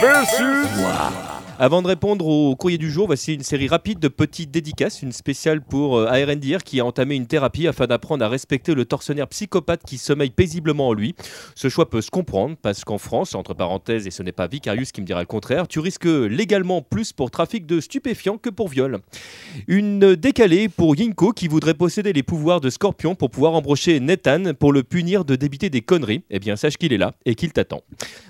versus Wow. Avant de répondre au courrier du jour, voici une série rapide de petites dédicaces, une spéciale pour euh, ARNDR qui a entamé une thérapie afin d'apprendre à respecter le tortionnaire psychopathe qui sommeille paisiblement en lui. Ce choix peut se comprendre parce qu'en France, entre parenthèses, et ce n'est pas Vicarius qui me dira le contraire, tu risques légalement plus pour trafic de stupéfiants que pour viol. Une décalée pour Yinko qui voudrait posséder les pouvoirs de Scorpion pour pouvoir embrocher Nathan pour le punir de débiter des conneries. Eh bien, sache qu'il est là et qu'il t'attend.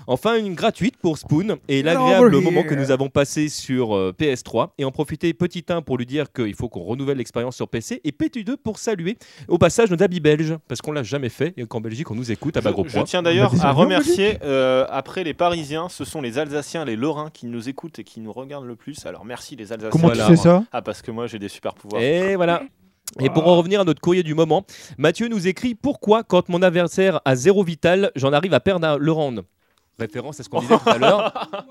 Enfin, une gratuite pour Spoon et l'agréable moment que nous avons passé sur euh, PS3 et en profiter petit 1 pour lui dire qu'il faut qu'on renouvelle l'expérience sur PC et petit 2 pour saluer au passage nos amis belges parce qu'on l'a jamais fait et qu'en Belgique on nous écoute à bas gros Je point. tiens d'ailleurs à remercier, euh, après les Parisiens, ce sont les Alsaciens, les Lorrains qui nous écoutent et qui nous regardent le plus. Alors merci les Alsaciens. Comment Voilà. tu sais ça Ah parce que moi j'ai des super pouvoirs. Et voilà. Et pour en revenir à notre courrier du moment, Mathieu nous écrit pourquoi quand mon adversaire a zéro vital, j'en arrive à perdre un le round. Référence à ce qu'on disait tout à l'heure.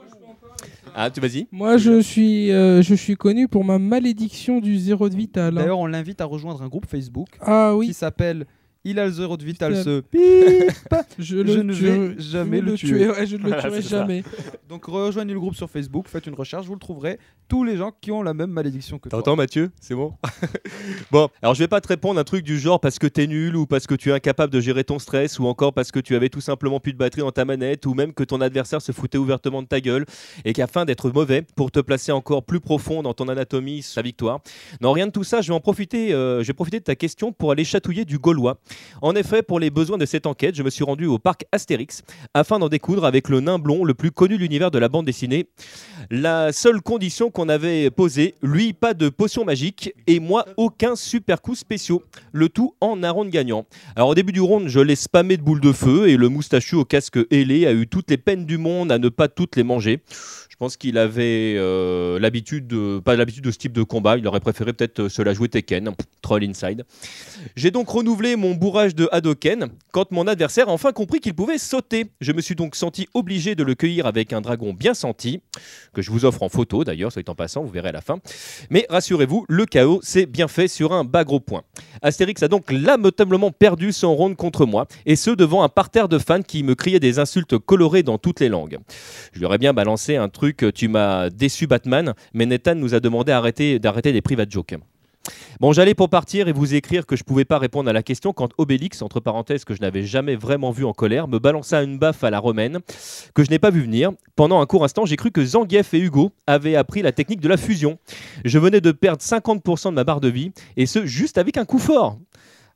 Ah, tu vas-y. Moi, je suis, euh, je suis connu pour ma malédiction du zéro de vital. hein. D'ailleurs, on l'invite à rejoindre un groupe Facebook Ah qui oui, s'appelle Il a le zéro de vital, ce pip. je, ne tue- vais jamais le tuer. ouais, je ne le Voilà, tuerai jamais. Donc rejoignez le groupe sur Facebook, faites une recherche, vous le trouverez. Tous les gens qui ont la même malédiction que toi. T'entends Mathieu C'est bon Bon, alors je vais pas te répondre un truc du genre parce que t'es nul ou parce que tu es incapable de gérer ton stress ou encore parce que tu avais tout simplement plus de batterie dans ta manette ou même que ton adversaire se foutait ouvertement de ta gueule et qu'afin d'être mauvais pour te placer encore plus profond dans ton anatomie, sa victoire. Non, rien de tout ça, je vais en profiter, euh, je vais profiter de ta question pour aller chatouiller du Gaulois. En effet, pour les besoins de cette enquête, je me suis rendu au parc Astérix afin d'en découdre avec le nain blond le plus connu de l'univers de la bande dessinée. La seule condition qu'on avait posée, lui pas de potion magique et moi aucun super coup spéciaux. Le tout en un round gagnant. Alors au début du round, je l'ai spammé de boules de feu et le moustachu au casque ailé a eu toutes les peines du monde à ne pas toutes les manger. Je pense qu'il avait euh, l'habitude de pas l'habitude de ce type de combat. Il aurait préféré peut-être euh, se la jouer Tekken, troll inside. J'ai donc renouvelé mon bourrage de Hadoken quand mon adversaire a enfin compris qu'il pouvait sauter. Je me suis donc senti obligé de le cueillir avec un dragon bien senti, que je vous offre en photo d'ailleurs, soit en passant, vous verrez à la fin. Mais rassurez-vous, le chaos s'est bien fait sur un bas gros point. Astérix a donc lamentablement perdu son round contre moi, et ce devant un parterre de fans qui me criaient des insultes colorées dans toutes les langues. Je lui aurais bien balancé un truc, tu m'as déçu Batman, mais Nathan nous a demandé d'arrêter des private jokes. Bon, j'allais pour partir et vous écrire que je pouvais pas répondre à la question quand Obélix, entre parenthèses que je n'avais jamais vraiment vu en colère, me balança une baffe à la romaine que je n'ai pas vu venir. Pendant un court instant, j'ai cru que Zangief et Hugo avaient appris la technique de la fusion. Je venais de perdre 50% de ma barre de vie et ce juste avec un coup fort.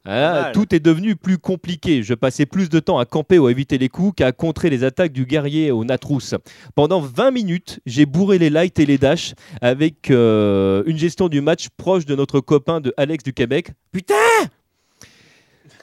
Mal. tout est devenu plus compliqué. Je passais plus de temps à camper ou à éviter les coups qu'à contrer les attaques du guerrier au Natrous. Pendant 20 minutes, j'ai bourré les lights et les dashs avec euh, une gestion du match proche de notre copain de Alex du Québec. Putain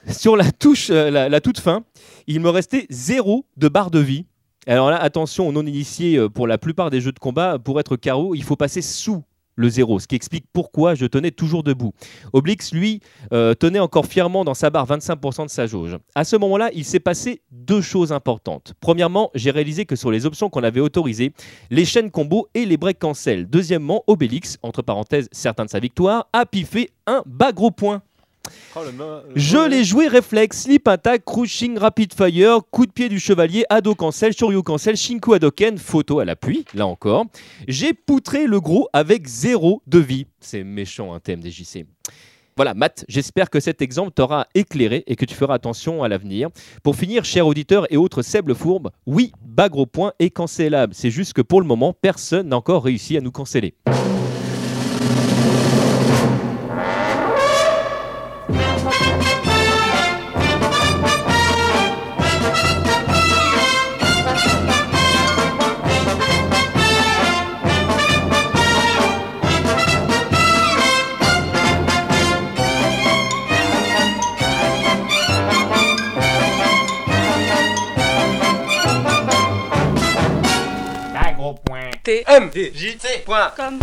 Sur la touche, euh, la, la toute fin, il me restait zéro de barre de vie. Alors là, attention aux non-initiés, euh, pour la plupart des jeux de combat, pour être carreau, il faut passer sous le zéro, ce qui explique pourquoi je tenais toujours debout. Oblix, lui, euh, tenait encore fièrement dans sa barre 25% de sa jauge. À ce moment-là, il s'est passé deux choses importantes. Premièrement, j'ai réalisé que sur les options qu'on avait autorisées, les chaînes combo et les breaks cancel. Deuxièmement, Obélix, entre parenthèses, certain de sa victoire, a piffé un bas gros point. Oh, le mo- le Je l'ai joué réflexe, slip attack, crushing, rapid fire, coup de pied du chevalier, ado cancel, shoryu cancel, shinku adoken, photo à l'appui, là encore. J'ai poutré le gros avec zéro de vie. C'est méchant un thème des JC. Voilà, Matt, j'espère que cet exemple t'aura éclairé et que tu feras attention à l'avenir. Pour finir, chers auditeurs et autres sèbles fourbes, oui, bas gros point est cancellable. C'est juste que pour le moment, personne n'a encore réussi à nous canceller. T M. J C point.